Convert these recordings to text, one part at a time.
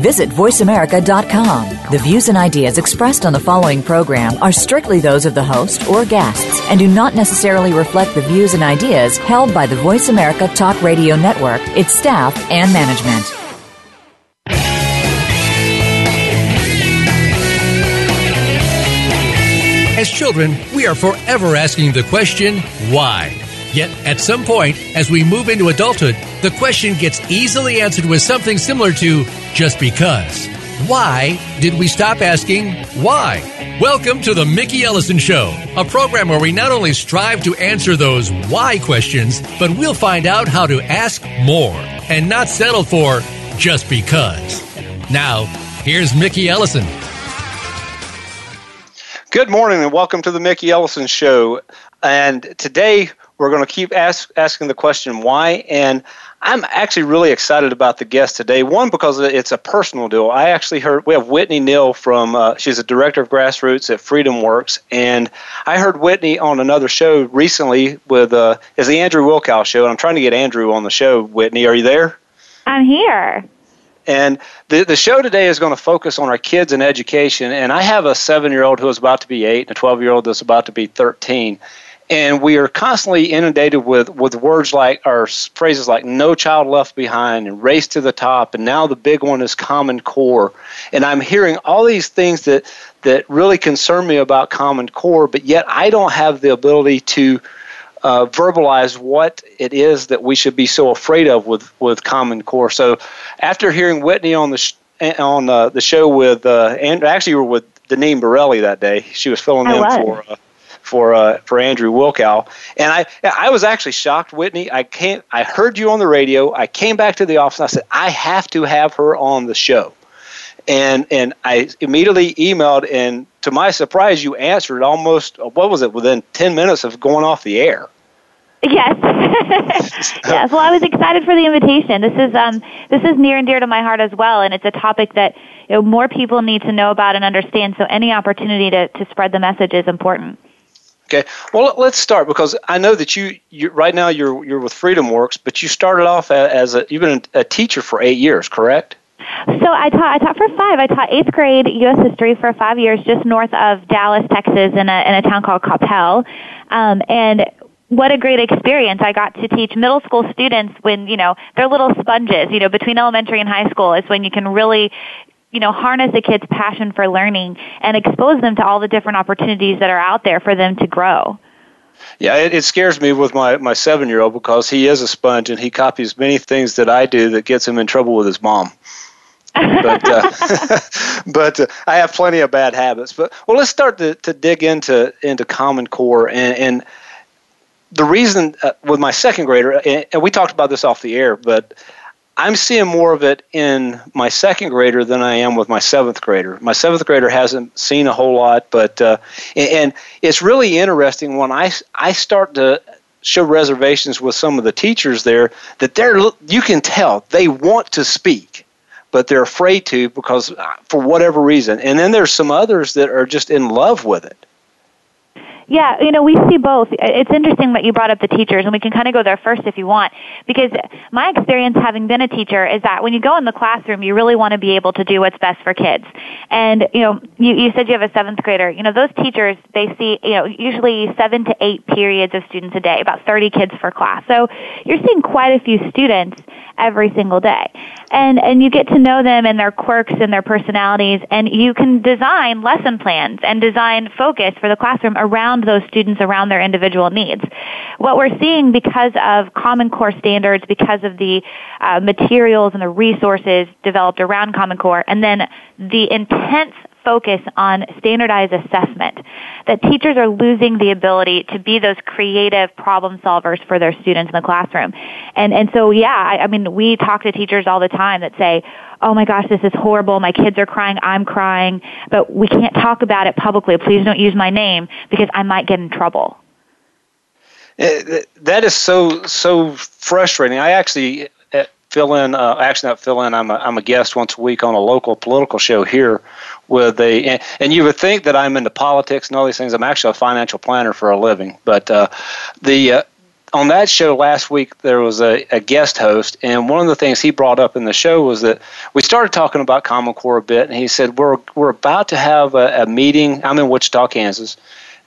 Visit VoiceAmerica.com. The views and ideas expressed on the following program are strictly those of the host or guests and do not necessarily reflect the views and ideas held by the Voice America Talk Radio Network, its staff, and management. As children, we are forever asking the question, why? Yet, at some point, as we move into adulthood, the question gets easily answered with something similar to just because. Why did we stop asking why? Welcome to the Mickey Ellison Show, a program where we not only strive to answer those why questions, but we'll find out how to ask more and not settle for just because. Now, here's Mickey Ellison. Good morning and welcome to the Mickey Ellison Show. And today we're going to keep ask, asking the question why. And I'm actually really excited about the guest today. One, because it's a personal deal. I actually heard we have Whitney Neal from, uh, she's a director of grassroots at FreedomWorks. And I heard Whitney on another show recently with, uh, is the Andrew Wilkow show. And I'm trying to get Andrew on the show. Whitney, are you there? I'm here. And the, the show today is going to focus on our kids and education. And I have a seven year old who is about to be eight and a 12 year old that's about to be 13. And we are constantly inundated with, with words like, or phrases like, no child left behind and race to the top. And now the big one is Common Core. And I'm hearing all these things that, that really concern me about Common Core, but yet I don't have the ability to uh, verbalize what it is that we should be so afraid of with, with Common Core. So after hearing Whitney on the sh- on uh, the show with uh, and actually you were with Deneen Borelli that day. She was filling I in was. for uh, for uh, for Andrew Wilkow, and I I was actually shocked, Whitney. I can't. I heard you on the radio. I came back to the office. and I said I have to have her on the show, and and I immediately emailed, and to my surprise, you answered almost what was it within ten minutes of going off the air. Yes. yes. Well, I was excited for the invitation. This is um this is near and dear to my heart as well, and it's a topic that you know more people need to know about and understand. So any opportunity to to spread the message is important. Okay. Well, let's start because I know that you, you right now you're you're with FreedomWorks, but you started off as a you've been a teacher for eight years, correct? So I taught I taught for five. I taught eighth grade U.S. history for five years, just north of Dallas, Texas, in a in a town called Coppell, um, and what a great experience. I got to teach middle school students when, you know, they're little sponges, you know, between elementary and high school is when you can really you know, harness a kid's passion for learning and expose them to all the different opportunities that are out there for them to grow. Yeah, it, it scares me with my, my seven year old because he is a sponge and he copies many things that I do that gets him in trouble with his mom. but uh, but uh, I have plenty of bad habits. But well, let's start to, to dig into into Common Core and, and the reason uh, with my second grader, and we talked about this off the air, but I'm seeing more of it in my second grader than I am with my seventh grader. My seventh grader hasn't seen a whole lot, but uh, and it's really interesting when I I start to show reservations with some of the teachers there that they're you can tell they want to speak but they're afraid to because uh, for whatever reason and then there's some others that are just in love with it yeah, you know, we see both. It's interesting that you brought up the teachers, and we can kind of go there first if you want, because my experience having been a teacher is that when you go in the classroom, you really want to be able to do what's best for kids. And, you know, you, you said you have a seventh grader. You know, those teachers, they see, you know, usually seven to eight periods of students a day, about 30 kids per class. So you're seeing quite a few students every single day. And, and you get to know them and their quirks and their personalities, and you can design lesson plans and design focus for the classroom around those students, around their individual needs. What we're seeing because of Common Core standards, because of the uh, materials and the resources developed around Common Core, and then the intense focus on standardized assessment, that teachers are losing the ability to be those creative problem solvers for their students in the classroom. And, and so, yeah, I, I mean, we talk to teachers all the time that say, oh my gosh, this is horrible. My kids are crying. I'm crying. But we can't talk about it publicly. Please don't use my name because I might get in trouble. Eh, that is so so frustrating. I actually eh, fill in. Uh, actually, not fill in. I'm a, I'm a guest once a week on a local political show here with a. And, you would think that I'm into politics and all these things. I'm actually a financial planner for a living. But uh, the uh, on that show last week there was a, a guest host, and one of the things he brought up in the show was that we started talking about Common Core a bit, and he said we're we're about to have a, a meeting. I'm in Wichita, Kansas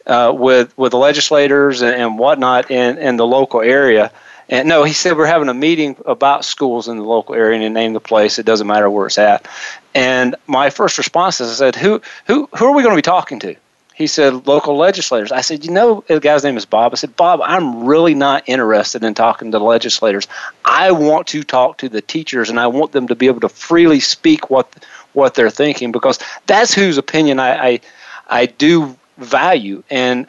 uh, with with the legislators and, and whatnot in, in the local area. And no, he said we're having a meeting about schools in the local area, and he named the place. It doesn't matter where it's at. And my first response is, I said, "Who who who are we going to be talking to?" He said, "Local legislators." I said, "You know, the guy's name is Bob." I said, "Bob, I'm really not interested in talking to legislators. I want to talk to the teachers, and I want them to be able to freely speak what what they're thinking because that's whose opinion I I, I do value. And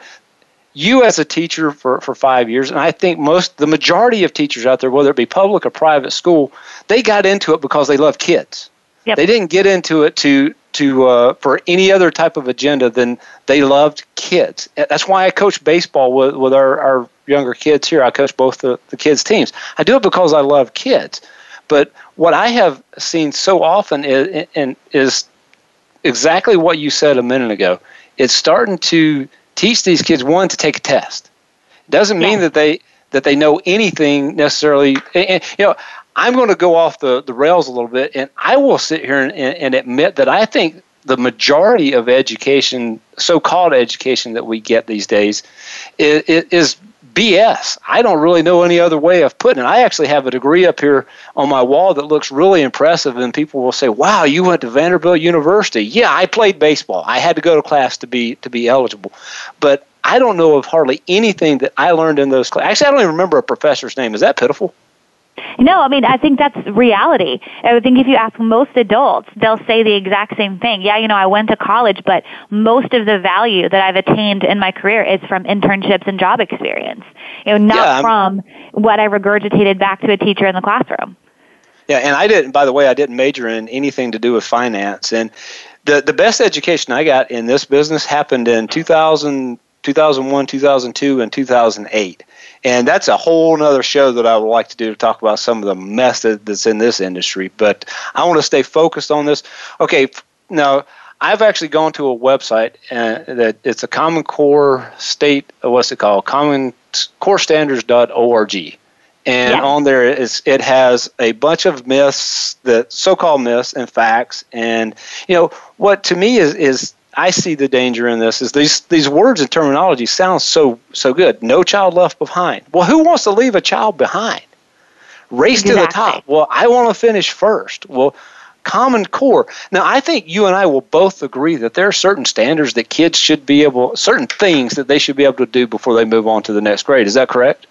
you as a teacher for, for five years, and I think most the majority of teachers out there, whether it be public or private school, they got into it because they love kids. Yep. They didn't get into it to to uh, for any other type of agenda than they loved kids. That's why I coach baseball with, with our, our younger kids here. I coach both the, the kids' teams. I do it because I love kids. But what I have seen so often is, is exactly what you said a minute ago it's starting to teach these kids one to take a test. Doesn't mean yeah. that they that they know anything necessarily. And, you know, I'm going to go off the, the rails a little bit, and I will sit here and, and admit that I think the majority of education, so-called education that we get these days, is, is BS. I don't really know any other way of putting it. I actually have a degree up here on my wall that looks really impressive, and people will say, "Wow, you went to Vanderbilt University." Yeah, I played baseball. I had to go to class to be to be eligible, but I don't know of hardly anything that I learned in those classes. Actually, I don't even remember a professor's name. Is that pitiful? No, I mean, I think that's reality. I think if you ask most adults, they'll say the exact same thing. Yeah, you know, I went to college, but most of the value that I've attained in my career is from internships and job experience. You know, not yeah, from what I regurgitated back to a teacher in the classroom. Yeah, and I didn't. By the way, I didn't major in anything to do with finance. And the the best education I got in this business happened in 2000, 2001, 2002, and 2008. And that's a whole other show that I would like to do to talk about some of the mess that, that's in this industry. But I want to stay focused on this. Okay, now I've actually gone to a website uh, that it's a Common Core state. Uh, what's it called? Common Core Standards.org. And yeah. on there is it has a bunch of myths, the so-called myths and facts, and you know what to me is is I see the danger in this is these these words and terminology sound so so good. No child left behind. Well, who wants to leave a child behind? Race exactly. to the top. Well, I want to finish first. Well, common core. Now, I think you and I will both agree that there are certain standards that kids should be able, certain things that they should be able to do before they move on to the next grade. Is that correct?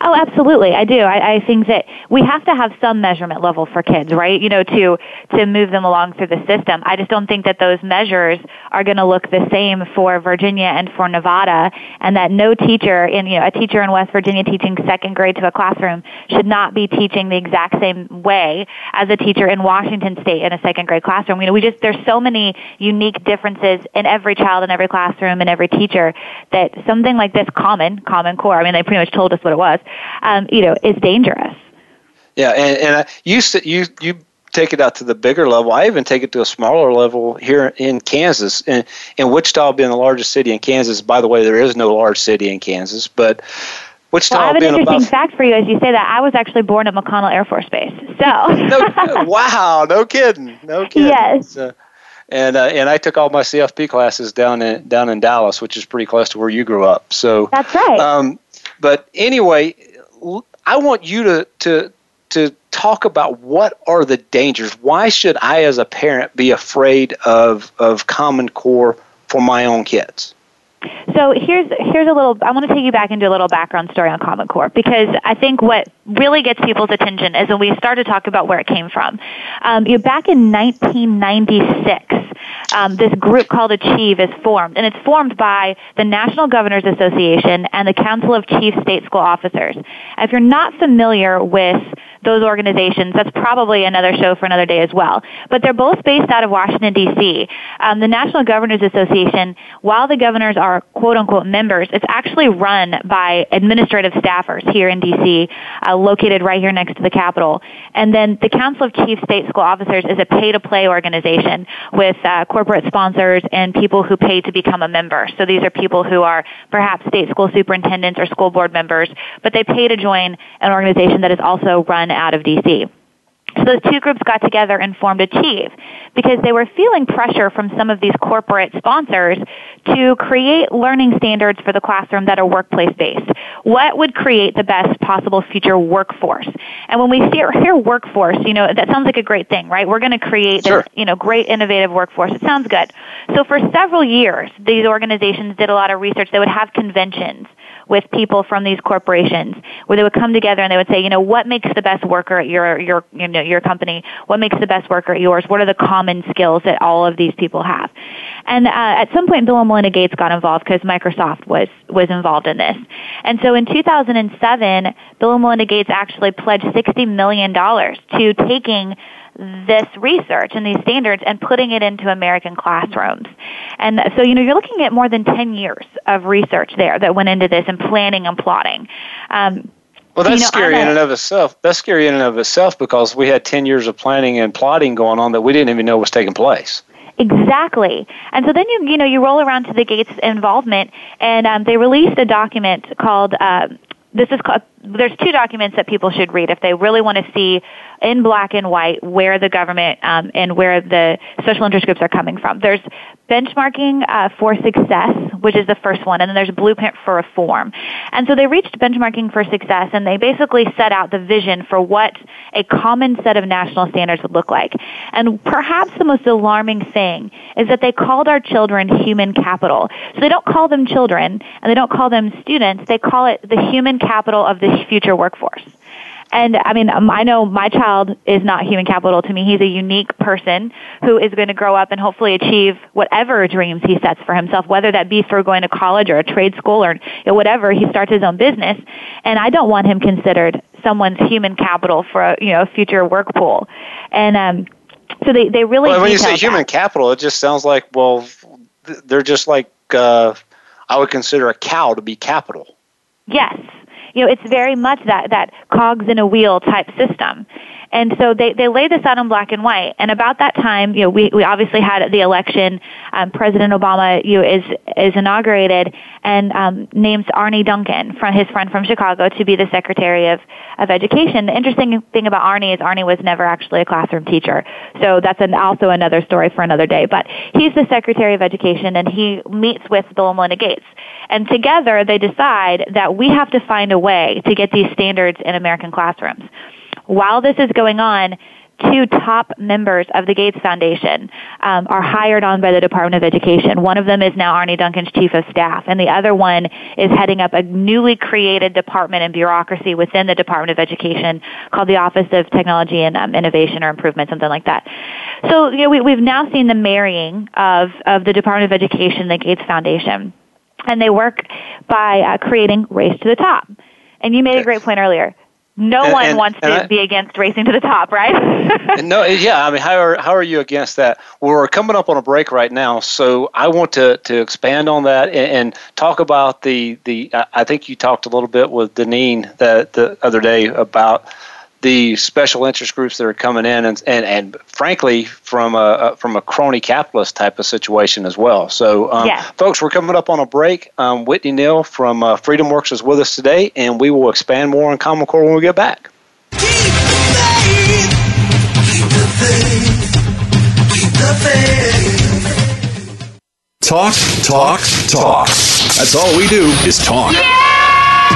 Oh, absolutely. I do. I, I think that we have to have some measurement level for kids, right? You know, to to move them along through the system. I just don't think that those measures are going to look the same for Virginia and for Nevada, and that no teacher in you know a teacher in West Virginia teaching second grade to a classroom should not be teaching the exact same way as a teacher in Washington State in a second grade classroom. You know, we just there's so many unique differences in every child in every classroom and every teacher that something like this common common core. I mean, they pretty much told us what it was um, you know, is dangerous. Yeah, and, and uh, you you you take it out to the bigger level. I even take it to a smaller level here in Kansas. And, and Wichita being the largest city in Kansas, by the way, there is no large city in Kansas, but Wichita well, I have an interesting about, fact for you as you say that. I was actually born at McConnell Air Force Base. So. no, wow, no kidding. No kidding. Yes. Uh, and uh, and I took all my CFP classes down in down in Dallas, which is pretty close to where you grew up. So that's right. Um, but anyway, I want you to to to talk about what are the dangers. Why should I, as a parent, be afraid of of Common Core for my own kids? So here's here's a little. I want to take you back into a little background story on Common Core because I think what really gets people's attention is when we start to talk about where it came from. Um, you know, back in 1996, um, this group called Achieve is formed, and it's formed by the National Governors Association and the Council of Chief State School Officers. If you're not familiar with those organizations. That's probably another show for another day as well. But they're both based out of Washington, D.C. Um, the National Governors Association, while the governors are quote unquote members, it's actually run by administrative staffers here in D.C., uh, located right here next to the Capitol. And then the Council of Chief State School Officers is a pay to play organization with uh, corporate sponsors and people who pay to become a member. So these are people who are perhaps state school superintendents or school board members, but they pay to join an organization that is also run out of DC. So those two groups got together and formed Achieve because they were feeling pressure from some of these corporate sponsors to create learning standards for the classroom that are workplace based. What would create the best possible future workforce? And when we hear, hear workforce, you know, that sounds like a great thing, right? We're going to create sure. this, you know, great innovative workforce. It sounds good. So for several years, these organizations did a lot of research. They would have conventions with people from these corporations where they would come together and they would say, you know, what makes the best worker at your your you know your company? What makes the best worker at yours? What are the common skills that all of these people have? And uh, at some point, Bill and Melinda Gates got involved because Microsoft was was involved in this. And so in 2007, Bill and Melinda Gates actually pledged 60 million dollars to taking this research and these standards and putting it into American classrooms. And so, you know, you're looking at more than 10 years of research there that went into this and planning and plotting. Um, well, that's you know, scary in and of itself. That's scary in and of itself because we had 10 years of planning and plotting going on that we didn't even know was taking place. Exactly. And so then you you know you roll around to the Gates involvement, and um, they released a document called. Uh, this is called, there's two documents that people should read if they really want to see in black and white where the government um, and where the social interest groups are coming from. There's benchmarking uh, for success, which is the first one, and then there's blueprint for reform. And so they reached benchmarking for success, and they basically set out the vision for what a common set of national standards would look like. And perhaps the most alarming thing is that they called our children human capital. So they don't call them children, and they don't call them students. They call it the human capital of the future workforce. And I mean, um, I know my child is not human capital to me. He's a unique person who is going to grow up and hopefully achieve whatever dreams he sets for himself, whether that be through going to college or a trade school or whatever. He starts his own business. And I don't want him considered someone's human capital for a, you know, a future work pool. And, um, so they, they really well, when you say that. human capital, it just sounds like, well, they're just like, uh, I would consider a cow to be capital. Yes, you know, it's very much that, that cogs in a wheel type system. And so they, they lay this out in black and white. And about that time, you know, we, we obviously had the election. Um, President Obama, you know, is, is inaugurated and um, names Arne Duncan, from his friend from Chicago, to be the Secretary of, of Education. The interesting thing about Arne is Arne was never actually a classroom teacher. So that's an, also another story for another day. But he's the Secretary of Education and he meets with Bill and Melinda Gates. And together they decide that we have to find a way to get these standards in American classrooms. While this is going on, two top members of the Gates Foundation um, are hired on by the Department of Education. One of them is now Arne Duncan's chief of staff, and the other one is heading up a newly created department and bureaucracy within the Department of Education called the Office of Technology and um, Innovation or Improvement, something like that. So, you know, we, we've now seen the marrying of, of the Department of Education and the Gates Foundation and they work by uh, creating Race to the Top. And you made a great point earlier. No and, one and, wants and to I, be against racing to the top, right? no, yeah. I mean, how are how are you against that? We're coming up on a break right now, so I want to, to expand on that and, talk about the the. I think you talked a little bit with Deneen the the other day about the special interest groups that are coming in, and and, and frankly, from a, from a crony capitalist type of situation as well. So, um, yeah. folks, we're coming up on a break. Um, Whitney Neal from uh, FreedomWorks is with us today, and we will expand more on Common Core when we get back. Keep the faith. Keep the faith. Keep the faith. Talk, talk, talk. That's all we do is talk.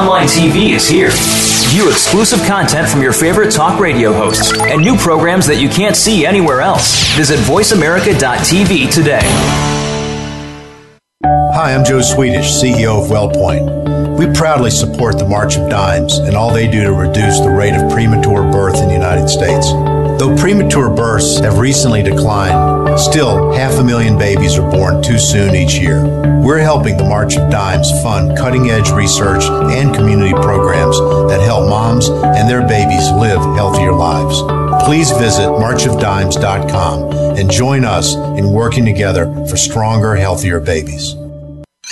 Online TV is here. View exclusive content from your favorite talk radio hosts and new programs that you can't see anywhere else. Visit VoiceAmerica.tv today. Hi, I'm Joe Swedish, CEO of WellPoint. We proudly support the March of Dimes and all they do to reduce the rate of premature birth in the United States. Though premature births have recently declined, still half a million babies are born too soon each year. We're helping the March of Dimes fund cutting edge research and community programs that help moms and their babies live healthier lives. Please visit marchofdimes.com and join us in working together for stronger, healthier babies.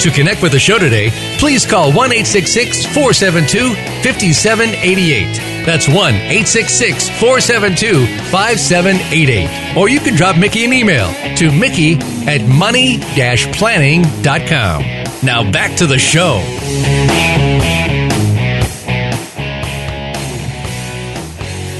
To connect with the show today, please call 1 472 5788. That's 1 472 5788. Or you can drop Mickey an email to Mickey at money planning.com. Now back to the show.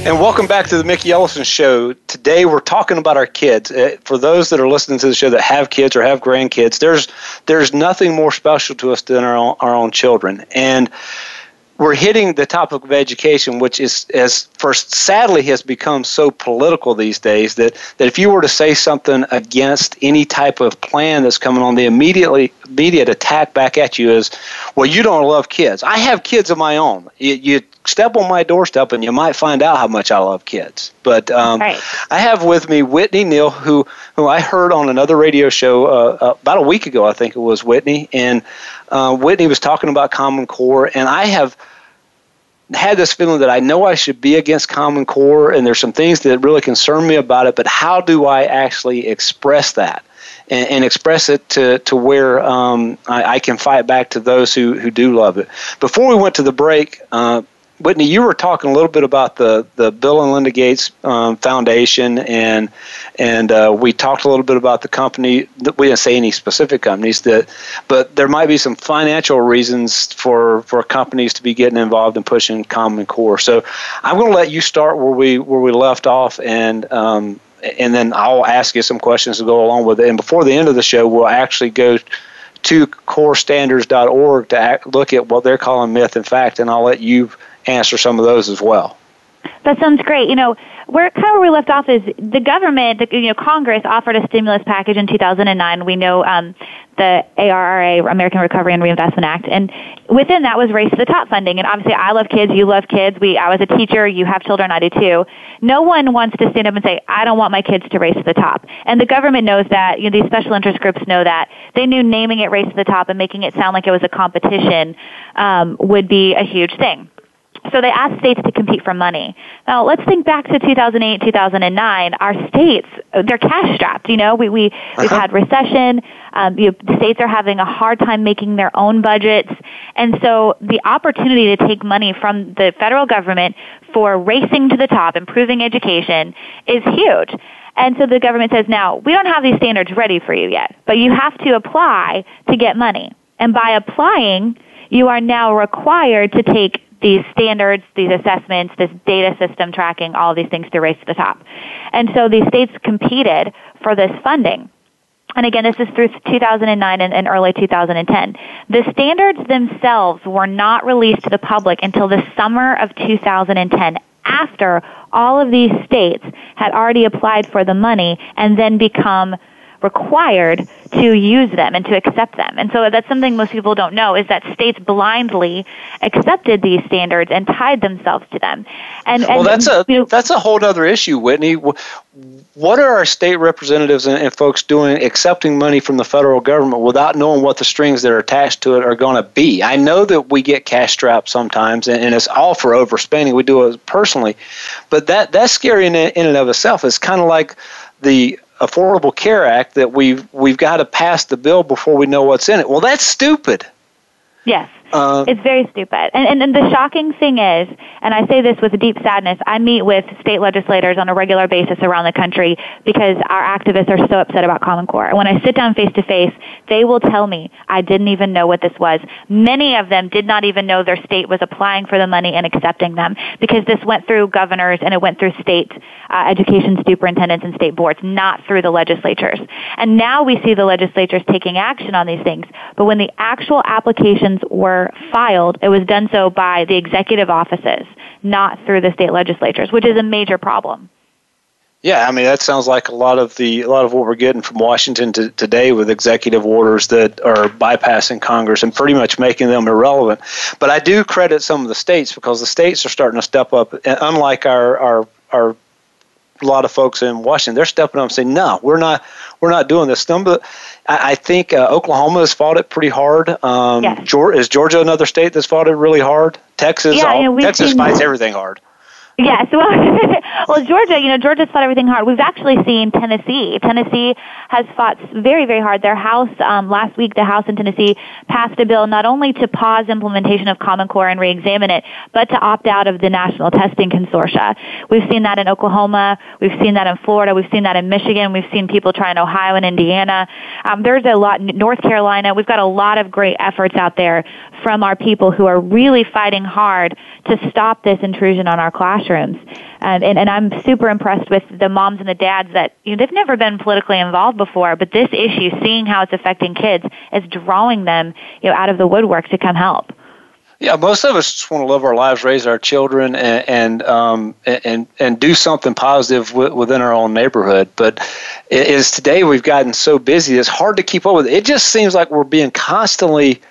And welcome back to the Mickey Ellison Show. Today we're talking about our kids. Uh, For those that are listening to the show that have kids or have grandkids, there's there's nothing more special to us than our own, our own children. And we're hitting the topic of education, which is as first sadly has become so political these days that, that if you were to say something against any type of plan that's coming on, the immediately immediate attack back at you is, well, you don't love kids. I have kids of my own. You, you step on my doorstep and you might find out how much I love kids. But um, Right. I have with me Whitney Neal, who who I heard on another radio show uh, uh, about a week ago. I think it was Whitney, and uh, Whitney was talking about Common Core, and I have had this feeling that I know I should be against Common Core, and there's some things that really concern me about it. But how do I actually express that? And, and express it to, to where um, I, I can fight back to those who, who do love it. Before we went to the break, uh, Whitney, you were talking a little bit about the, the Bill and Linda Gates um, Foundation, and and uh, we talked a little bit about the company. We didn't say any specific companies that, but there might be some financial reasons for, for companies to be getting involved in pushing Common Core. So I'm going to let you start where we where we left off, and um, and then I'll ask you some questions to go along with it. And before the end of the show, we'll actually go to corestandards.org to act, look at what they're calling myth and fact, and I'll let you answer some of those as well. That sounds great. You know, where kind of where we left off is the government, the, you know, Congress offered a stimulus package in 2009. We know um, the ARRA, American Recovery and Reinvestment Act, and within that was race to the top funding. And obviously, I love kids. You love kids. We, I was a teacher. You have children. I do too. No one wants to stand up and say, "I don't want my kids to race to the top." And the government knows that. You know, these special interest groups know that. They knew naming it race to the top and making it sound like it was a competition um, would be a huge thing. So they asked states to compete for money. Now let's think back to 2008, 2009. Our states, they're cash strapped. You know, we we we've had recession. Um, you know, states are having a hard time making their own budgets, and so the opportunity to take money from the federal government for racing to the top, improving education, is huge. And so the government says, now we don't have these standards ready for you yet, but you have to apply to get money. And by applying, you are now required to take these standards, these assessments, this data system tracking, all these things to race to the top. And so these states competed for this funding. And again, this is through 2009 and, and early 2010. The standards themselves were not released to the public until the summer of 2010 after all of these states had already applied for the money and then become required to use them and to accept them. And so that's something most people don't know is that states blindly accepted these standards and tied themselves to them. And, well, that's a you know, that's a whole other issue, Whitney. What are our state representatives and, and folks doing accepting money from the federal government without knowing what the strings that are attached to it are going to be? I know that we get cash strapped sometimes, and, and it's all for overspending. We do it personally, but that that's scary in, in and of itself. It's kind of like the Affordable Care Act that we've we've got to pass the bill before we know what's in it. Well, that's stupid. Yes. Uh, it's very stupid. And, and, and the shocking thing is, and I say this with deep sadness, I meet with state legislators on a regular basis around the country because our activists are so upset about Common Core. And when I sit down face to face, they will tell me, I didn't even know what this was. Many of them did not even know their state was applying for the money and accepting them because this went through governors and it went through state uh, education superintendents and state boards, not through the legislatures. And now we see the legislatures taking action on these things. But when the actual applications were filed, it was done so by the executive offices, not through the state legislatures, which is a major problem. Yeah, I mean that sounds like a lot of the a lot of what we're getting from Washington to, today with executive orders that are bypassing Congress and pretty much making them irrelevant. But I do credit some of the states because the states are starting to step up. Unlike our our our a lot of folks in Washington, they're stepping up and saying, "No, we're not we're not doing this." The, I, I think uh, Oklahoma has fought it pretty hard. Um, Yes. Georgia, is Georgia another state that's fought it really hard? Texas, Yeah, all, Texas fights everything hard. Yes, well, well, Georgia, you know, Georgia's fought everything hard. We've actually seen Tennessee. Tennessee has fought very, very hard. Their House, um, last week, the House in Tennessee passed a bill not only to pause implementation of Common Core and re-examine it, but to opt out of the National Testing Consortia. We've seen that in Oklahoma. We've seen that in Florida. We've seen that in Michigan. We've seen people try in Ohio and Indiana. Um, there's a lot, in North Carolina. We've got a lot of great efforts out there from our people who are really fighting hard to stop this intrusion on our classrooms. And, and, and I'm super impressed with the moms and the dads that, you know, they've never been politically involved before, but this issue, seeing how it's affecting kids, is drawing them, you know, out of the woodwork to come help. Yeah, most of us just want to live our lives, raise our children, and and um, and and do something positive w- within our own neighborhood. But it is today we've gotten so busy; it's hard to keep up with. It, it just seems like we're being constantly.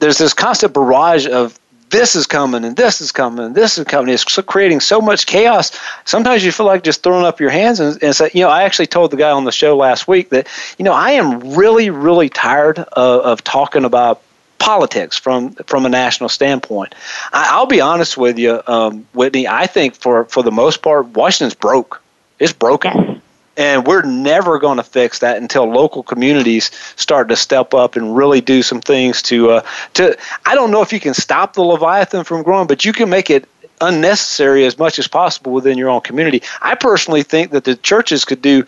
There's this constant barrage of this is coming and this is coming and this is coming. It's so creating so much chaos. Sometimes you feel like just throwing up your hands and, and say, you know, I actually told the guy on the show last week that, you know, I am really, really tired of, of talking about politics from from a national standpoint. I, I'll be honest with you, um, Whitney. I think for for the most part, Washington's broke. It's broken. And we're never going to fix that until local communities start to step up and really do some things to uh, to. I don't know if you can stop the leviathan from growing, but you can make it unnecessary as much as possible within your own community. I personally think that the churches could do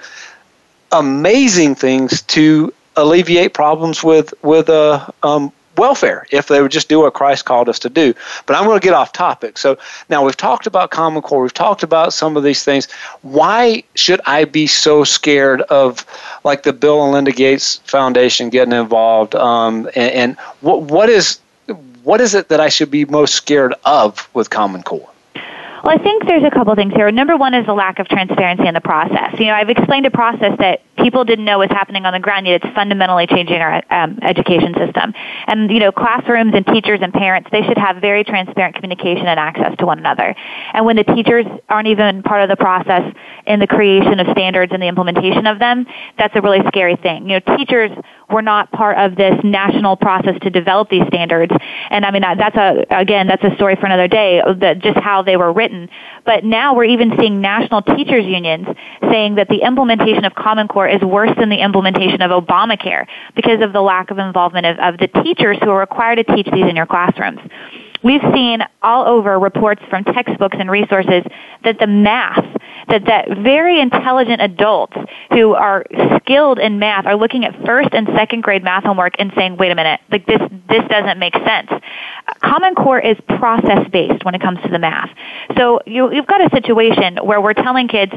amazing things to alleviate problems with with uh, um, welfare if they would just do what Christ called us to do. But I'm going to get off topic. So now we've talked about Common Core, we've talked about some of these things. Why should I be so scared of like the Bill and Linda Gates Foundation getting involved? Um, and, and what what is what is it that I should be most scared of with Common Core? Well, I think there's a couple things here. Number one is the lack of transparency in the process. You know, I've explained a process that people didn't know was happening on the ground, yet it's fundamentally changing our um, education system. And, you know, classrooms and teachers and parents, they should have very transparent communication and access to one another. And when the teachers aren't even part of the process in the creation of standards and the implementation of them, that's a really scary thing. You know, teachers were not part of this national process to develop these standards. And I mean, that's a, again, that's a story for another day, that just how they were written. But now we're even seeing national teachers unions saying that the implementation of Common Core is worse than the implementation of Obamacare because of the lack of involvement of, of the teachers who are required to teach these in your classrooms. We've seen all over reports from textbooks and resources that the math, that, that very intelligent adults who are skilled in math are looking at first and second grade math homework and saying, wait a minute, like this, this doesn't make sense. Common Core is process based when it comes to the math. So you, you've got a situation where we're telling kids,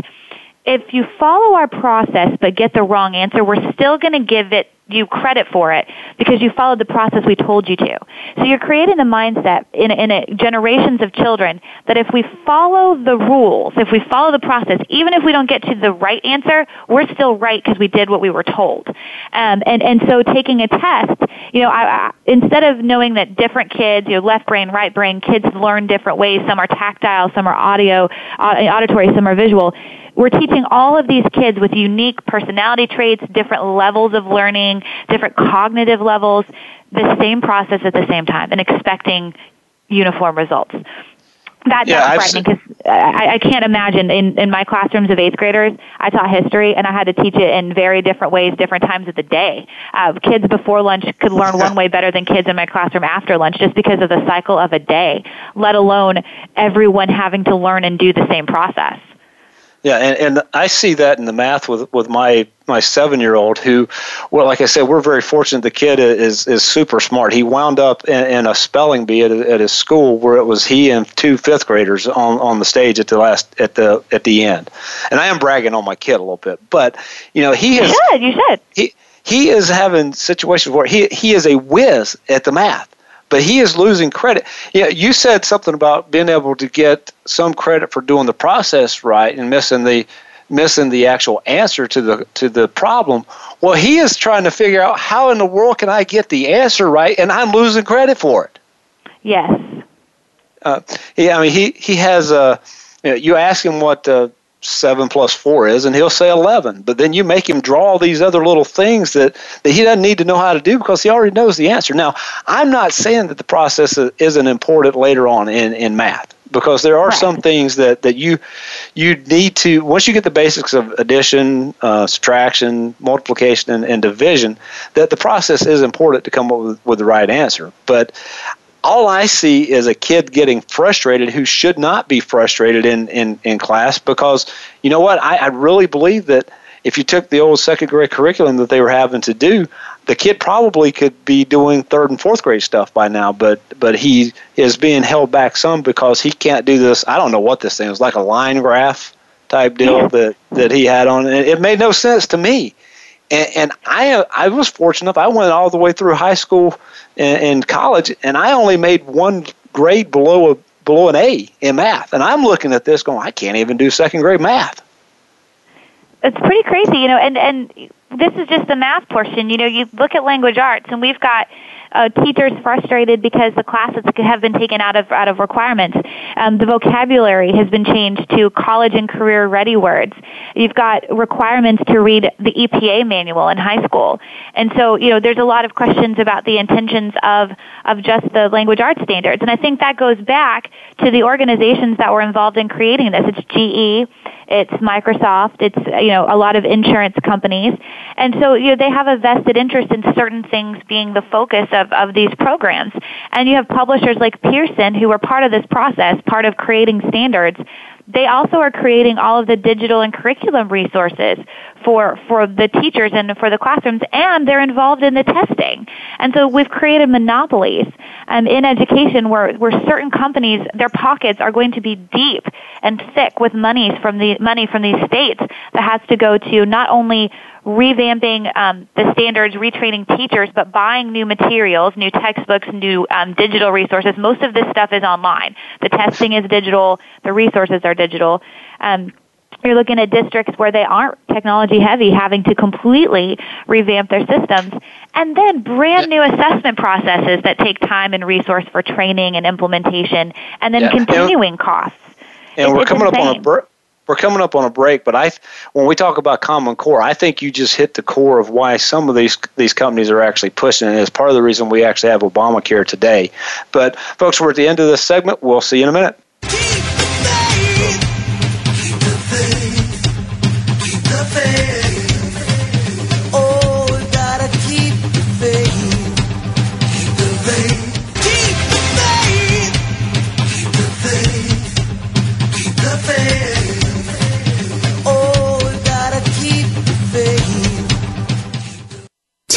if you follow our process but get the wrong answer, we're still going to give it you credit for it because you followed the process we told you to. So you're creating a mindset in, in a, generations of children that if we follow the rules, if we follow the process, even if we don't get to the right answer, we're still right because we did what we were told. Um, and and so taking a test, you know, I, I, instead of knowing that different kids, you know, left brain, right brain, kids learn different ways. Some are tactile, some are audio, auditory, some are visual we're teaching all of these kids with unique personality traits, different levels of learning, different cognitive levels, the same process at the same time and expecting uniform results. That, Yeah, that's frightening because I, I can't imagine in, in my classrooms of eighth graders, I taught history and I had to teach it in very different ways, different times of the day. Uh, kids before lunch could learn one way better than kids in my classroom after lunch just because of the cycle of a day, let alone everyone having to learn and do the same process. Yeah, and, and I see that in the math with with my my seven year old who, well, like I said, we're very fortunate. The kid is is super smart. He wound up in, in a spelling bee at, at his school where it was he and two fifth graders on on the stage at the last at the at the end. And I am bragging on my kid a little bit, but you know he You is you should. he he is having situations where he he is a whiz at the math, but he is losing credit. Yeah, you said something about being able to get some credit for doing the process right and missing the missing the actual answer to the to the problem. Well, he is trying to figure out how in the world can I get the answer right, and I'm losing credit for it. Yes. Uh, he, I mean, he he has a. You, know, you ask him what uh, seven plus four is, and he'll say eleven. But then you make him draw all these other little things that that he doesn't need to know how to do because he already knows the answer. Now, I'm not saying that the process isn't important later on in in math because there are some things that that you you need to once you get the basics of addition, uh, subtraction, multiplication, and, and division, that the process is important to come up with, with the right answer. But all I see is a kid getting frustrated who should not be frustrated in, in, in class because you know what? I, I really believe that if you took the old second grade curriculum that they were having to do, the kid probably could be doing third and fourth grade stuff by now, but but he is being held back some because he can't do this. I don't know what this thing is like a line graph type deal that that he had on. It, it made no sense to me. And, and I I was fortunate. Enough. I went all the way through high school and, and college, and I only made one grade below a below an A in math. And I'm looking at this going, I can't even do second grade math. it's pretty crazy, you know, and and this is just the math portion. You know, you look at language arts, and we've got uh, teachers frustrated because the classes have been taken out of out of requirements. Um, the vocabulary has been changed to college and career ready words. You've got requirements to read the EPA manual in high school, and so you know there's a lot of questions about the intentions of of just the language arts standards. And I think that goes back to the organizations that were involved in creating this. It's GE, it's Microsoft, it's you know a lot of insurance companies, and so you know they have a vested interest in certain things being the focus of of these programs. And you have publishers like Pearson who are part of this process, part of creating standards. They also are creating all of the digital and curriculum resources for for the teachers and for the classrooms, and they're involved in the testing. And so we've created monopolies um, in education where where certain companies their pockets are going to be deep and thick with monies from the money from these states that has to go to not only revamping um, the standards, retraining teachers, but buying new materials, new textbooks, new um, digital resources. Most of this stuff is online. The testing is digital. The resources are digital. Um, you're looking at districts where they aren't technology heavy, having to completely revamp their systems, and then brand new assessment processes that take time and resource for training and implementation, and then Yeah. And- continuing costs. and It's- we're it's coming up on a break. We're coming up on a break, but I, when we talk about Common Core, I think you just hit the core of why some of these these companies are actually pushing it. It's part of the reason we actually have Obamacare today. But folks, we're at the end of this segment. We'll see you in a minute.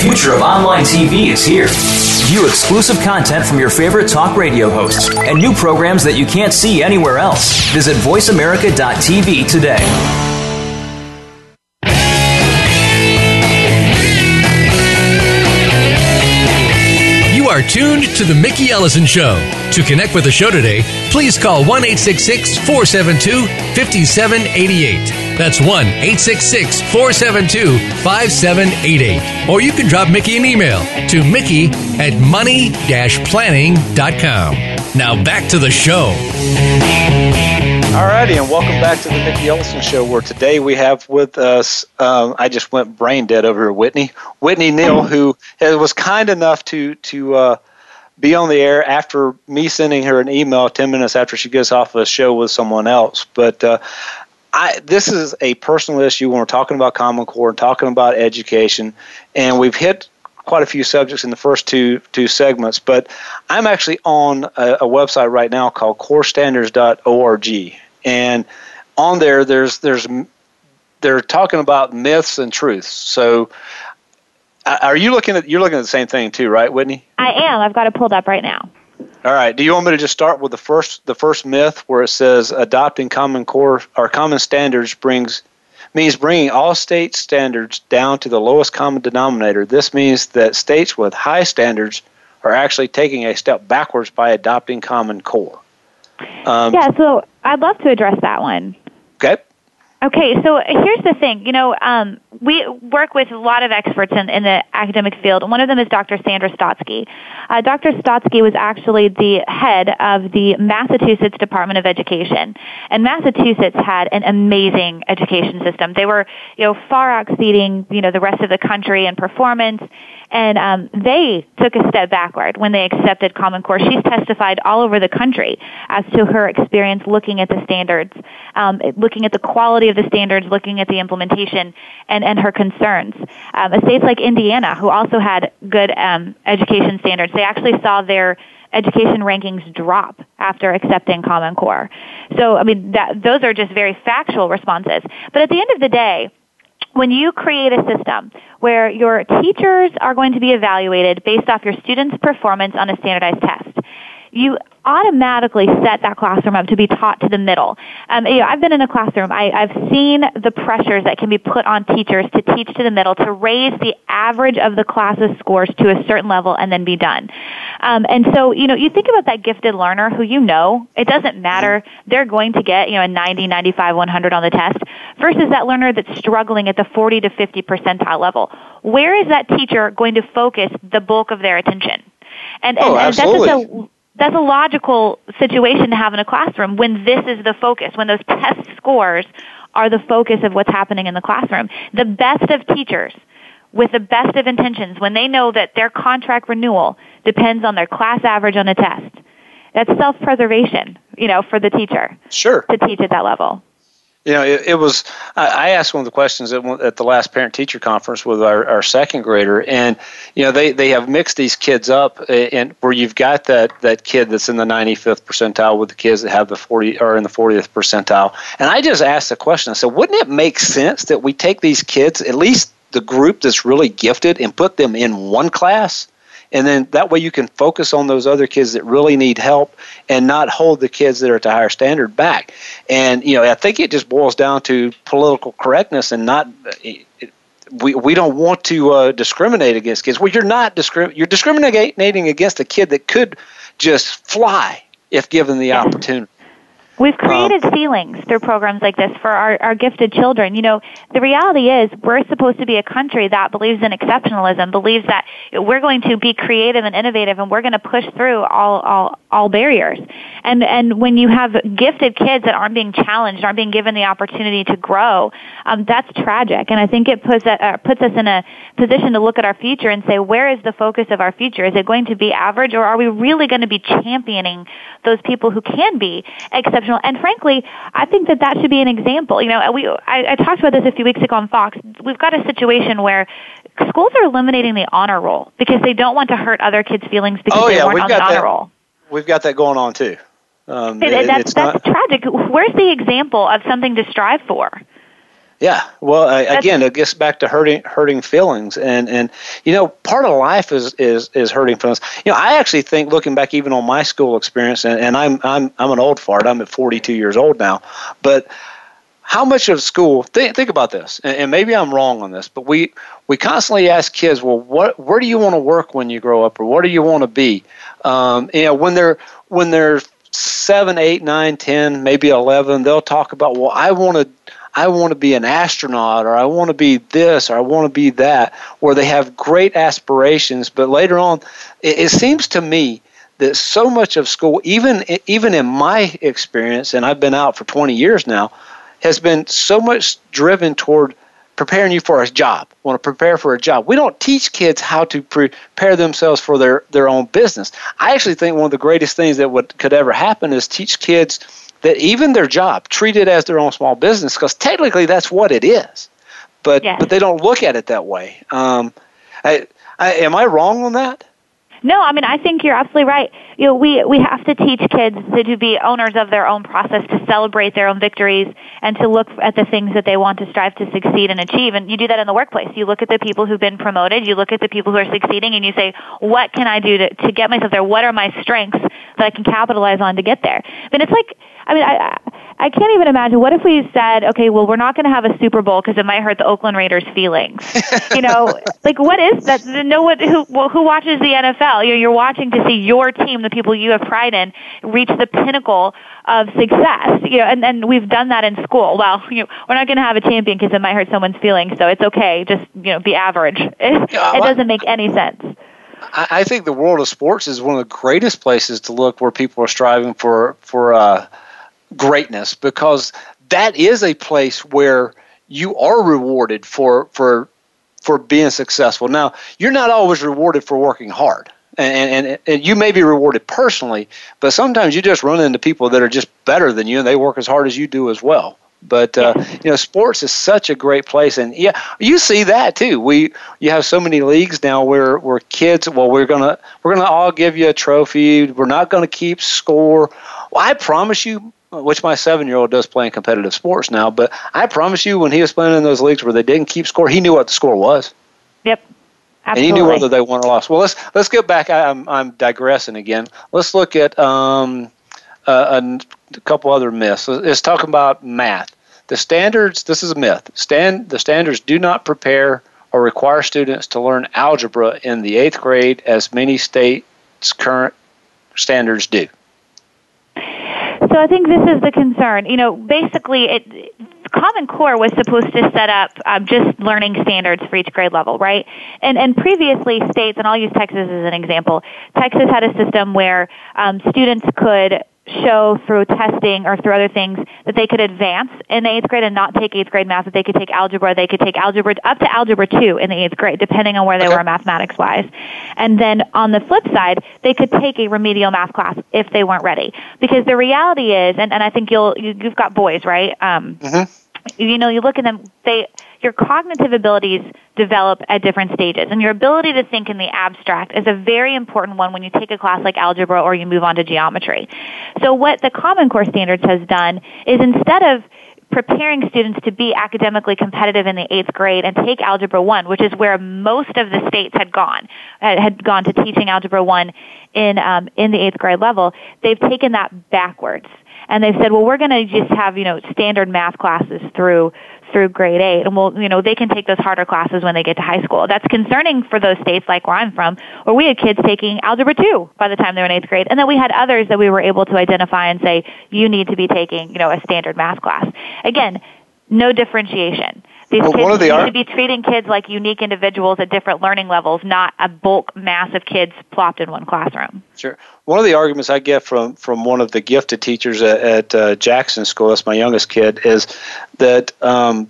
The future of online TV is here. View exclusive content from your favorite talk radio hosts and new programs that you can't see anywhere else. Visit VoiceAmerica.tv today. You are tuned to The Mickey Ellison Show. To connect with the show today, please call 1 866 472 5788. That's 1 866 472 5788. Or you can drop Mickey an email to Mickey at money planning.com. Now back to the show. Alrighty, and welcome back to the Mickey Ellison Show, where today we have with us, um, I just went brain dead over here, Whitney. Whitney Neal, who was kind enough to, to uh, be on the air after me sending her an email 10 minutes after she gets off a show with someone else. But uh, I, this is a personal issue when we're talking about Common Core and talking about education, and we've hit quite a few subjects in the first two two segments. But I'm actually on a, a website right now called CoreStandards.org, and on there there's there's they're talking about myths and truths. So, are you looking at you're looking at the same thing too, right, Whitney? I am. I've got it pulled up right now. All right. Do you want me to just start with the first the first myth where it says adopting common core or common standards brings means bringing all state standards down to the lowest common denominator. This means that states with high standards are actually taking a step backwards by adopting common core. Um, yeah, so I'd love to address that one. Okay. Okay, so here's the thing. You know, um, we work with a lot of experts in, in the academic field. One of them is Dr. Sandra Stotsky. Uh, Dr. Stotsky was actually the head of the Massachusetts Department of Education, and Massachusetts had an amazing education system. They were, you know, far exceeding, you know, the rest of the country in performance and um, they took a step backward when they accepted Common Core. She's testified all over the country as to her experience looking at the standards, um, looking at the quality of the standards, looking at the implementation, and, and her concerns. Um, states like Indiana, who also had good um, education standards, they actually saw their education rankings drop after accepting Common Core. So, I mean, that, those are just very factual responses. But at the end of the day, when you create a system where your teachers are going to be evaluated based off your students' performance on a standardized test, you automatically set that classroom up to be taught to the middle. Um, you know, I've been in a classroom. I, I've seen the pressures that can be put on teachers to teach to the middle to raise the average of the class's scores to a certain level and then be done. Um, and so, you know, you think about that gifted learner who you know, it doesn't matter. They're going to get, you know, a 90, 95, 100 on the test versus that learner that's struggling at the 40 to 50 percentile level. Where is that teacher going to focus the bulk of their attention? And, and, Oh, and that's just a that's a logical situation to have in a classroom when this is the focus, when those test scores are the focus of what's happening in the classroom. The best of teachers with the best of intentions, when they know that their contract renewal depends on their class average on a test, that's self-preservation, you know, for the teacher Sure. to teach at that level. You know, it, it was. I, I asked one of the questions at, at the last parent-teacher conference with our, our second grader, and you know, they, they have mixed these kids up, and where you've got that that kid that's in the 95th percentile with the kids that have the 40 or in the 40th percentile. And I just asked the question. I said, wouldn't it make sense that we take these kids, at least the group that's really gifted, and put them in one class? And then that way you can focus on those other kids that really need help and not hold the kids that are at a higher standard back. And you know i think it just boils down to political correctness and not we, we don't want to uh, discriminate against kids. Well you're not discrim- you're discriminating against a kid that could just fly if given the opportunity We've created ceilings through programs like this for our, our gifted children. You know, the reality is we're supposed to be a country that believes in exceptionalism, believes that we're going to be creative and innovative and we're going to push through all, all, all barriers. And, and when you have gifted kids that aren't being challenged, aren't being given the opportunity to grow, um, that's tragic. And I think it puts, uh, puts us in a position to look at our future and say, where is the focus of our future? Is it going to be average or are we really going to be championing those people who can be exceptional? And frankly, I think that that should be an example. You know, we I, I talked about this a few weeks ago on Fox. We've got a situation where schools are eliminating the honor roll because they don't want to hurt other kids' feelings because oh they yeah, weren't on the honor that. roll. We've got that going on too. Um, It- it- that's that's not- tragic. Where's the example of something to strive for? Yeah. Well, I, again, it gets back to hurting hurting feelings, and and you know, part of life is is is hurting feelings. You know, I actually think looking back even on my school experience, and, and I'm I'm I'm an old fart. I'm at 42 years old now, but how much of school think, think about this and, and maybe i'm wrong on this but we we constantly ask kids well what where do you want to work when you grow up or what do you want to be? Um, you know when they're when they're seven eight nine ten maybe 11 they'll talk about well i want to I want to be an astronaut or I want to be this or I want to be that, where they have great aspirations, but later on, it, it seems to me that so much of school, even even in my experience, and I've been out for 20 years now, has been so much driven toward preparing you for a job. Want to prepare for a job. We don't teach kids how to prepare themselves for their their own business. I actually think one of the greatest things that would could ever happen is teach kids that even their job treat it as their own small business because technically that's what it is. But but they don't look at it that way. Um, I, I, am I wrong on that? No, I mean I think you're absolutely right. You know, we we have to teach kids to, to be owners of their own process, to celebrate their own victories, and to look at the things that they want to strive to succeed and achieve. And you do that in the workplace. You look at the people who've been promoted, you look at the people who are succeeding, and you say, what can I do to to get myself there? What are my strengths that I can capitalize on to get there? Mean, it's like I mean, I I can't even imagine. What if we said, okay, well, we're not going to have a Super Bowl because it might hurt the Oakland Raiders' feelings. you know, like what is that? No one who well, who watches the NFL. You know, you're watching to see your team, the people you have pride in, reach the pinnacle of success. You know, and and we've done that in school. Well, you know, we're not going to have a champion because it might hurt someone's feelings. So it's okay. Just you know, be average. It, it doesn't make any sense. I, I think the world of sports is one of the greatest places to look where people are striving for for uh, greatness because that is a place where you are rewarded for for for being successful. Now, you're not always rewarded for working hard. And, and, and you may be rewarded personally, but sometimes you just run into people that are just better than you and they work as hard as you do as well. But uh, you know, sports is such a great place, and yeah, you see that too. We you have so many leagues now where where kids. Well, we're gonna we're gonna all give you a trophy. We're not gonna keep score. Well, I promise you, which my seven year old does play in competitive sports now, but I promise you, when he was playing in those leagues where they didn't keep score, he knew what the score was. Yep. And he knew whether they won or lost. Well, let's let's get back. I, I'm I'm digressing again. Let's look at um, uh, a, a couple other myths. Let's talk about math. The standards. This is a myth. Stand the standards do not prepare or require students to learn algebra in the eighth grade as many states' current standards do. So I think this is the concern. You know, basically, it Common Core was supposed to set up um, just learning standards for each grade level, right? And and previously, states, and I'll use Texas as an example. Texas had a system where um, students could show through testing or through other things that they could advance in the eighth grade and not take eighth grade math, that they could take algebra, they could take algebra up to algebra two in the eighth grade, depending on where they Okay. were mathematics wise. And then on the flip side, they could take a remedial math class if they weren't ready. Because the reality is, and, and I think you'll, you, you've got boys, right? Um, you know, you look at them, they, your cognitive abilities develop at different stages. And your ability to think in the abstract is a very important one when you take a class like algebra or you move on to geometry. So what the Common Core Standards has done is instead of preparing students to be academically competitive in the eighth grade and take algebra one, which is where most of the states had gone, had gone to teaching algebra one in um, in the eighth grade level. They've taken that backwards, and they've said, well, we're going to just have you know standard math classes through through grade eight, and we'll you know they can take those harder classes when they get to high school. That's concerning for those states like where I'm from, where we had kids taking algebra two by the time they were in eighth grade, and then we had others that we were able to identify and say you need to be taking you know a standard math class. Again, no differentiation. These Well, kids one of the need ar- to be treating kids like unique individuals at different learning levels, not a bulk mass of kids plopped in one classroom. Sure. One of the arguments I get from from one of the gifted teachers at, at uh, Jackson School, that's my youngest kid, is that um,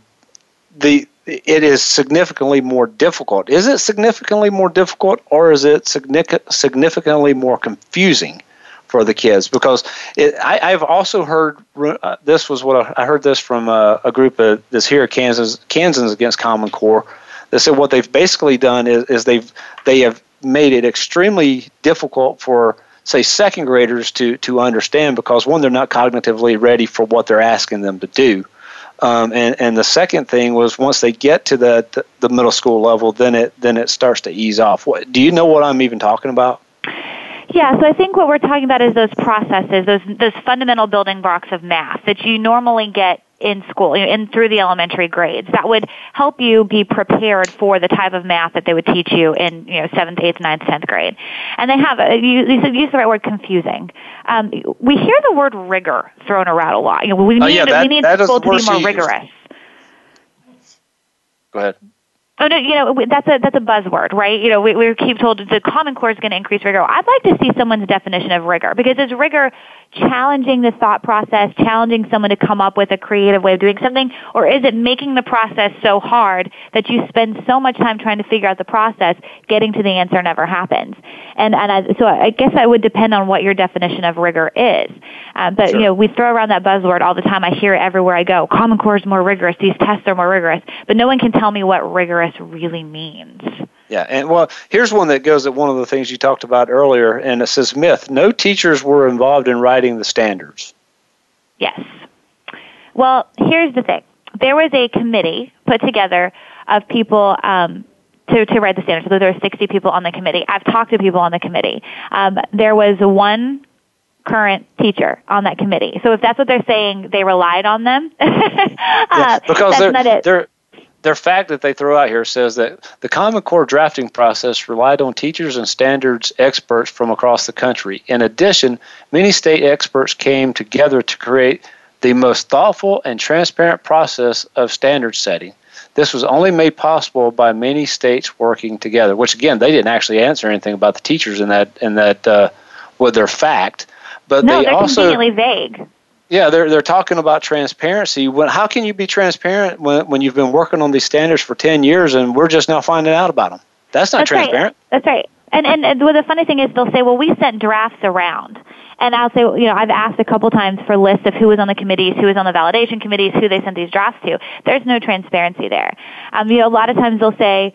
the it is significantly more difficult. Is it significantly more difficult, or is it significantly more confusing for the kids? Because it, I, I've also heard uh, this was what I, I heard this from uh, a group of this here Kansas Kansans against Common Core. They said what they've basically done is, is they've they have made it extremely difficult for say second graders to to understand because one they're not cognitively ready for what they're asking them to do. Um, and and the second thing was once they get to the, the the middle school level, then it then it starts to ease off. What do you know what I'm even talking about? Yeah, so I think what we're talking about is those processes, those those fundamental building blocks of math that you normally get in school, in through the elementary grades. That would help you be prepared for the type of math that they would teach you in you know seventh, eighth, ninth, tenth grade. And they have you, you said- use the right word, confusing. Um, we hear the word rigor thrown around a lot. You know, we Oh, need yeah, that- we need that school to be more rigorous. Go ahead. Oh no, you know that's a that's a buzzword, right? You know, we, we keep told the Common Core is going to increase rigor. I'd like to see someone's definition of rigor because is rigor challenging the thought process, challenging someone to come up with a creative way of doing something, or is it making the process so hard that you spend so much time trying to figure out the process, getting to the answer never happens? And and I, so I guess that would depend on what your definition of rigor is. Um, but you know, we throw around that buzzword all the time. I hear it everywhere I go. Common Core is more rigorous. These tests are more rigorous, but no one can tell me what rigorous really means. Yeah, and well, here's one that goes at one of the things you talked about earlier, and it says myth: no teachers were involved in writing the standards. Yes. Well, here's the thing. There was a committee put together of people um, to, to write the standards. So there were 60 people on the committee. I've talked to people on the committee. Um, there was one current teacher on that committee. So if that's what they're saying, they relied on them. uh, because not it. Their fact that they throw out here says that the Common Core drafting process relied on teachers and standards experts from across the country. In addition, many state experts came together to create the most thoughtful and transparent process of standard setting. This was only made possible by many states working together. Which again, they didn't actually answer anything about the teachers in that in that uh, with their fact, but no, they they're also conveniently vague. Yeah, they're they're talking about transparency. When how can you be transparent when when you've been working on these standards for ten years and we're just now finding out about them? That's not That's transparent. Right. That's right. And, and and well, the funny thing is, they'll say, "Well, we sent drafts around," and I'll say, you know, I've asked a couple times for lists of who was on the committees, who was on the validation committees, who they sent these drafts to. There's no transparency there. Um, you know, a lot of times they'll say.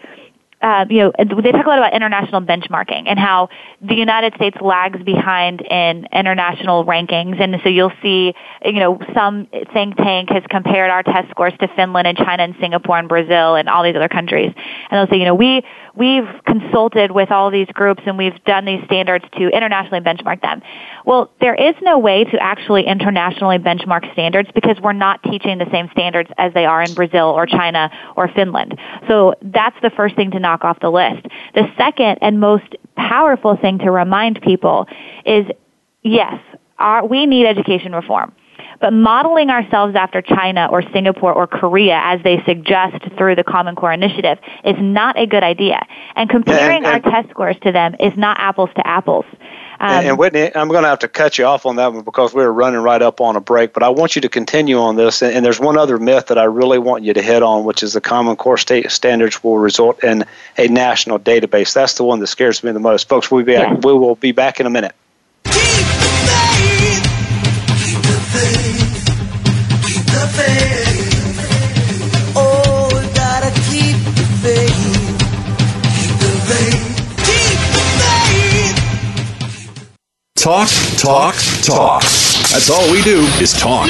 Uh, you know, they talk a lot about international benchmarking and how the United States lags behind in international rankings, and so you'll see, you know, some think tank has compared our test scores to Finland and China and Singapore and Brazil and all these other countries, and they'll say, you know, we we've consulted with all these groups and we've done these standards to internationally benchmark them. Well, there is no way to actually internationally benchmark standards because we're not teaching the same standards as they are in Brazil or China or Finland. So that's the first thing to knock off the list. The second and most powerful thing to remind people is yes, our, we need education reform. But modeling ourselves after China or Singapore or Korea, as they suggest through the Common Core Initiative, is not a good idea. And comparing And- and- our test scores to them is not apples to apples. Um, and, and Whitney, I'm going to have to cut you off on that one because we're running right up on a break. But I want you to continue on this. And, and there's one other myth that I really want you to hit on, which is the Common Core state standards will result in a national database. That's the one that scares me the most, folks. We'll be back, we will be back in a minute. Talk, talk, talk. That's all we do is talk.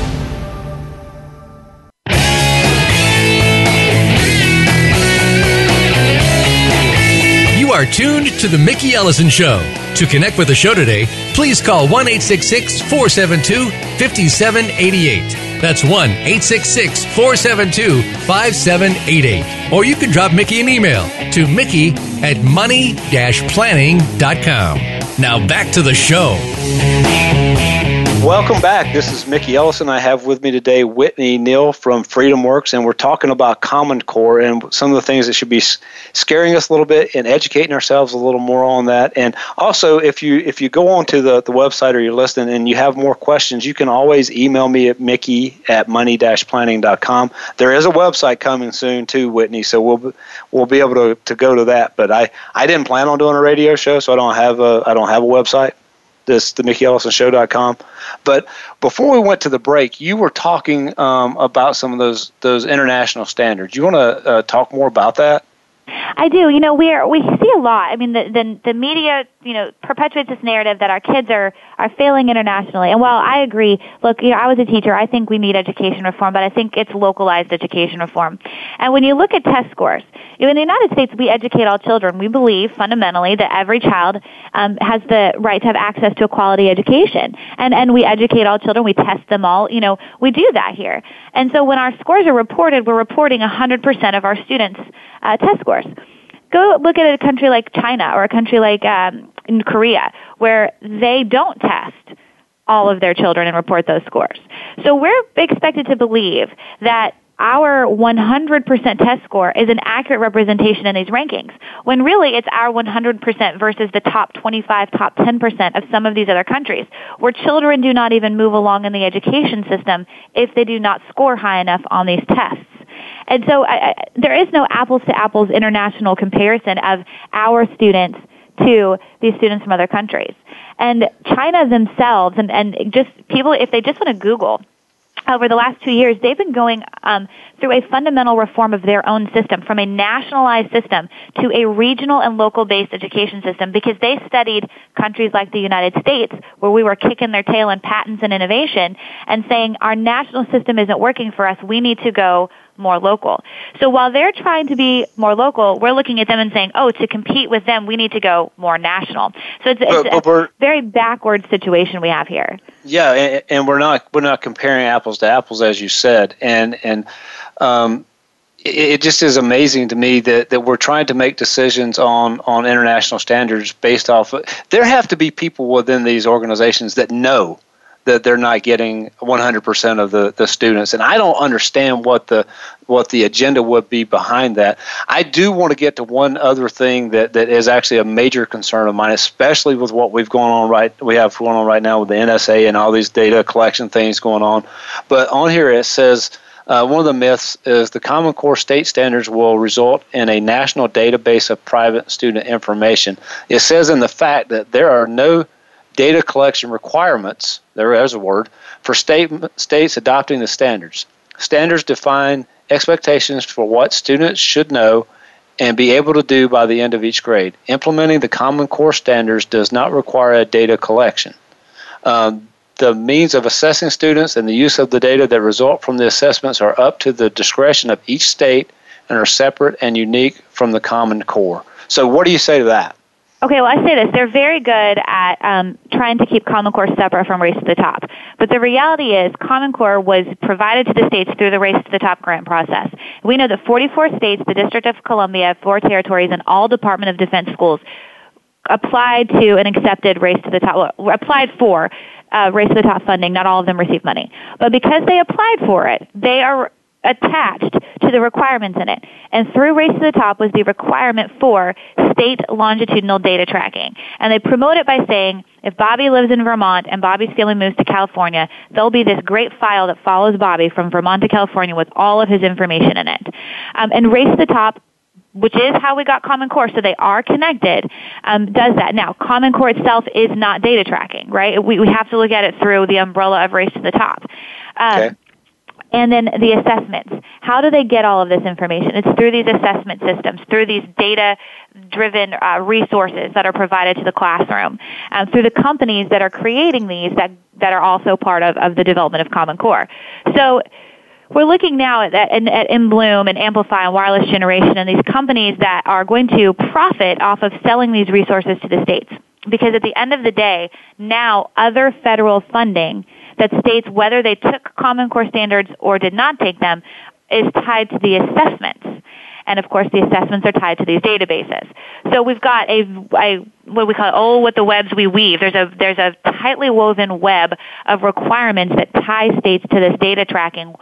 Are tuned to The Mickey Ellison Show. To connect with the show today, please call 1 866 472 5788. That's 1 866 472 5788. Or you can drop Mickey an email to Mickey at money planning.com. Now back to the show. Welcome back. This is Mickey Ellison. I have with me today Whitney Neal from FreedomWorks, and we're talking about Common Core and some of the things that should be scaring us a little bit and educating ourselves a little more on that. And also, if you if you go onto the, the website or you're listening and you have more questions, you can always email me at mickey at money-planning.com. There is a website coming soon too, Whitney, so we'll be- we'll be able to, to go to that. But I, I didn't plan on doing a radio show, so I don't have a I don't have a website this the mickeyellisonshow.com but before we went to the break you were talking um, about some of those those international standards you want to uh, talk more about that I do. You know, we are we see a lot. I mean, the the, the media, you know, perpetuates this narrative that our kids are are failing internationally. And while I agree, look, you know, I was a teacher. I think we need education reform, but I think it's localized education reform. And when you look at test scores, in the United States, we educate all children. We believe fundamentally that every child um, has the right to have access to a quality education, and and we educate all children. We test them all. You know, we do that here. And so when our scores are reported, we're reporting 100% of our students' uh, test scores go look at a country like China or a country like um, in Korea where they don't test all of their children and report those scores. So we're expected to believe that our 100% test score is an accurate representation in these rankings, when really it's our 100% versus the top 25, top 10% of some of these other countries, where children do not even move along in the education system if they do not score high enough on these tests. And so I, I, there is no apples to apples international comparison of our students to these students from other countries. And China themselves, and, and just people, if they just want to Google over the last two years, they've been going um, through a fundamental reform of their own system from a nationalized system to a regional and local based education system because they studied countries like the United States where we were kicking their tail in patents and innovation and saying our national system isn't working for us. We need to go more local. So while they're trying to be more local, we're looking at them and saying, oh, to compete with them, we need to go more national. So it's, it's But- but a very backward situation we have here. Yeah, and, and we're not we're not comparing apples to apples, as you said, and and um, it, it just is amazing to me that, that we're trying to make decisions on on international standards based off. Of, there have to be people within these organizations that know that they're not getting 100% of the, the students and I don't understand what the what the agenda would be behind that. I do want to get to one other thing that, that is actually a major concern of mine, especially with what we've going on right we have going on right now with the NSA and all these data collection things going on. But on here it says uh, one of the myths is the Common Core state standards will result in a national database of private student information. It says in the fact that there are no data collection requirements, there is a word, for state, states adopting the standards. Standards define expectations for what students should know and be able to do by the end of each grade. Implementing the Common Core standards does not require a data collection. Um, the means of assessing students and the use of the data that result from the assessments are up to the discretion of each state and are separate and unique from the Common Core. So, what do you say to that? Okay, well, I say this. They're very good at um, trying to keep Common Core separate from Race to the Top. But the reality is Common Core was provided to the states through the Race to the Top grant process. We know that 44 states, the District of Columbia, four territories, and all Department of Defense schools applied to and accepted Race to the Top, well, applied for uh, Race to the Top funding. Not all of them received money. But because they applied for it, they are attached to the requirements in it. And through Race to the Top was the requirement for state longitudinal data tracking. And they promote it by saying, if Bobby lives in Vermont and Bobby's family moves to California, there'll be this great file that follows Bobby from Vermont to California with all of his information in it. Um, and Race to the Top which is how we got Common Core, so they are connected, um, does that. Now, Common Core itself is not data tracking, right? We, we have to look at it through the umbrella of Race to the Top. Um, Okay. And then the assessments. How do they get all of this information? It's through these assessment systems, through these data driven uh, resources that are provided to the classroom, um, through the companies that are creating these that, that are also part of, of the development of Common Core. So we're looking now at, at, at InBloom and Amplify and Wireless Generation and these companies that are going to profit off of selling these resources to the states. Because at the end of the day, now other federal funding that states whether they took Common Core standards or did not take them is tied to the assessments. And of course, the assessments are tied to these databases. So we've got a, a what we call oh, what the webs we weave. There's a there's a tightly woven web of requirements that tie states to this data tracking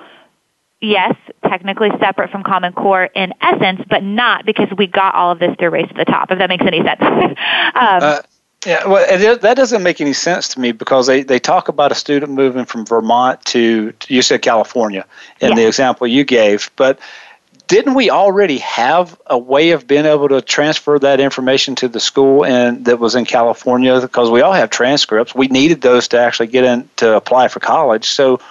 yes, technically separate from Common Core in essence, but not because we got all of this through Race to the Top, if that makes any sense. um, Uh, yeah, well, it, that doesn't make any sense to me because they, they talk about a student moving from Vermont to, you said California in the example you gave, but didn't we already have a way of being able to transfer that information to the school and that was in California because we all have transcripts. We needed those to actually get in to apply for college. So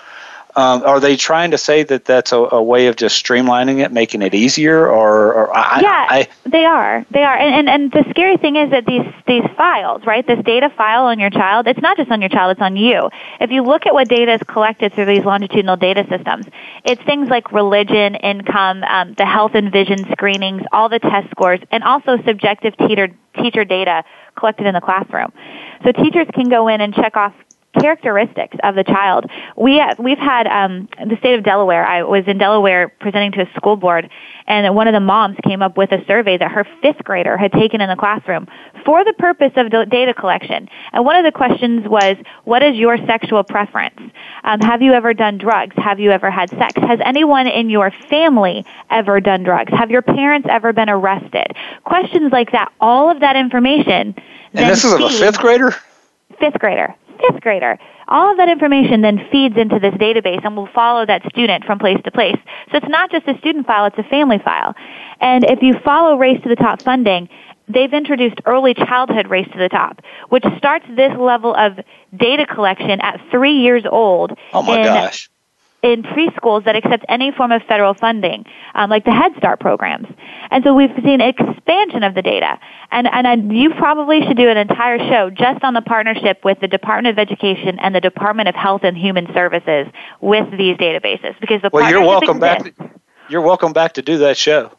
um, are they trying to say that that's a, a way of just streamlining it, making it easier, or, or I, yeah, I, they are. They are. And, and and the scary thing is that these these files, right? This data file on your child, it's not just on your child, it's on you. If you look at what data is collected through these longitudinal data systems, it's things like religion, income, um, the health and vision screenings, all the test scores, and also subjective teacher teacher data collected in the classroom. So teachers can go in and check off characteristics of the child. We have, we've had um, the state of Delaware. I was in Delaware presenting to a school board, and one of the moms came up with a survey that her fifth grader had taken in the classroom for the purpose of data collection. And one of the questions was, "What is your sexual preference? Um, have you ever done drugs? Have you ever had sex? Has anyone in your family ever done drugs? Have your parents ever been arrested?" Questions like that. All of that information. and this is of a fifth grader? fifth grader, fifth grader. All of that information then feeds into this database and will follow that student from place to place. So it's not just a student file, it's a family file. And if you follow Race to the Top funding, they've introduced early childhood Race to the Top, which starts this level of data collection at three years old. Oh my in gosh. In preschools that accept any form of federal funding, um, like the Head Start programs. And so we've seen expansion of the data. And, and I, you probably should do an entire show just on the partnership with the Department of Education and the Department of Health and Human Services with these databases because the well, you're welcome exists. back. To, you're welcome back to do that show.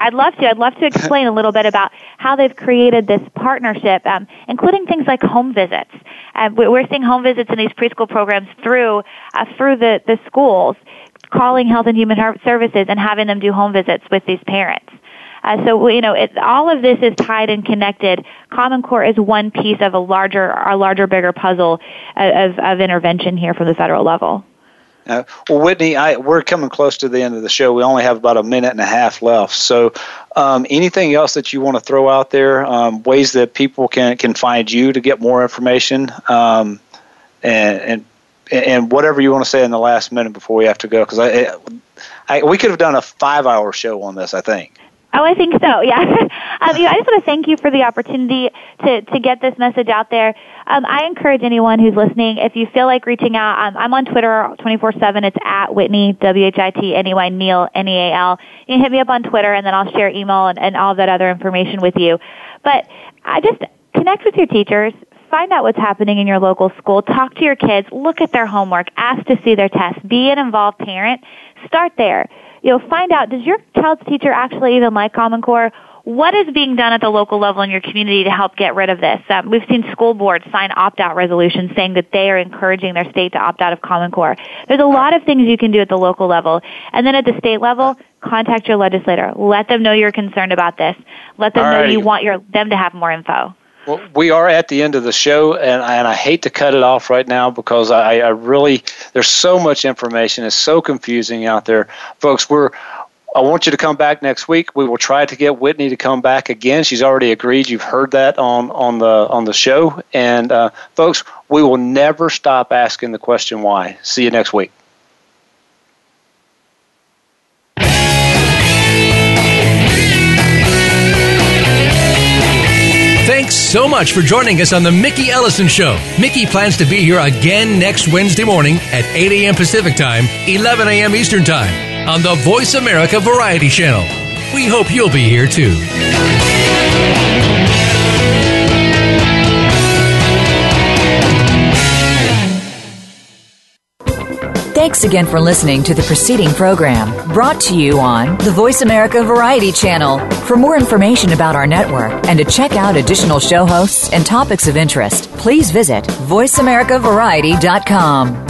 I'd love to. I'd love to explain a little bit about how they've created this partnership, um, including things like home visits. Uh, we're seeing home visits in these preschool programs through uh, through the, the schools, calling Health and Human Services and having them do home visits with these parents. Uh, so you know, it, all of this is tied and connected. Common Core is one piece of a larger, a larger, bigger puzzle of, of intervention here from the federal level. Uh, well, Whitney, I, we're coming close to the end of the show. We only have about a minute and a half left. So, um, anything else that you want to throw out there? Um, ways that people can can find you to get more information, um, and, and and whatever you want to say in the last minute before we have to go, because I, I, we could have done a five hour show on this. I think. Oh, I think so. Yeah. um, you know, I just want to thank you for the opportunity to to get this message out there. Um, I encourage anyone who's listening, if you feel like reaching out, um, I'm on Twitter 24/7. It's at Whitney W H I T N Y Neal. You hit me up on Twitter, and then I'll share email and, and all that other information with you. But I just connect with your teachers. Find out what's happening in your local school. Talk to your kids. Look at their homework. Ask to see their tests. Be an involved parent. Start there you know, find out, does your child's teacher actually even like Common Core? What is being done at the local level in your community to help get rid of this? Um, we've seen school boards sign opt-out resolutions saying that they are encouraging their state to opt out of Common Core. There's a lot of things you can do at the local level. And then at the state level, contact your legislator. Let them know you're concerned about this. Let them know you want your, them to have more info. Well, we are at the end of the show, and I, and I hate to cut it off right now because I, I really there's so much information. It's so confusing out there, folks. We're I want you to come back next week. We will try to get Whitney to come back again. She's already agreed. You've heard that on on the on the show, and uh, folks, we will never stop asking the question why. See you next week. Thanks so much for joining us on the Mickey Ellison Show. Mickey plans to be here again next Wednesday morning at 8 a.m. Pacific Time, 11 a.m. Eastern Time on the Voice America Variety Channel. We hope you'll be here too. Thanks again for listening to the preceding program brought to you on the Voice America Variety Channel. For more information about our network and to check out additional show hosts and topics of interest, please visit VoiceAmericaVariety.com.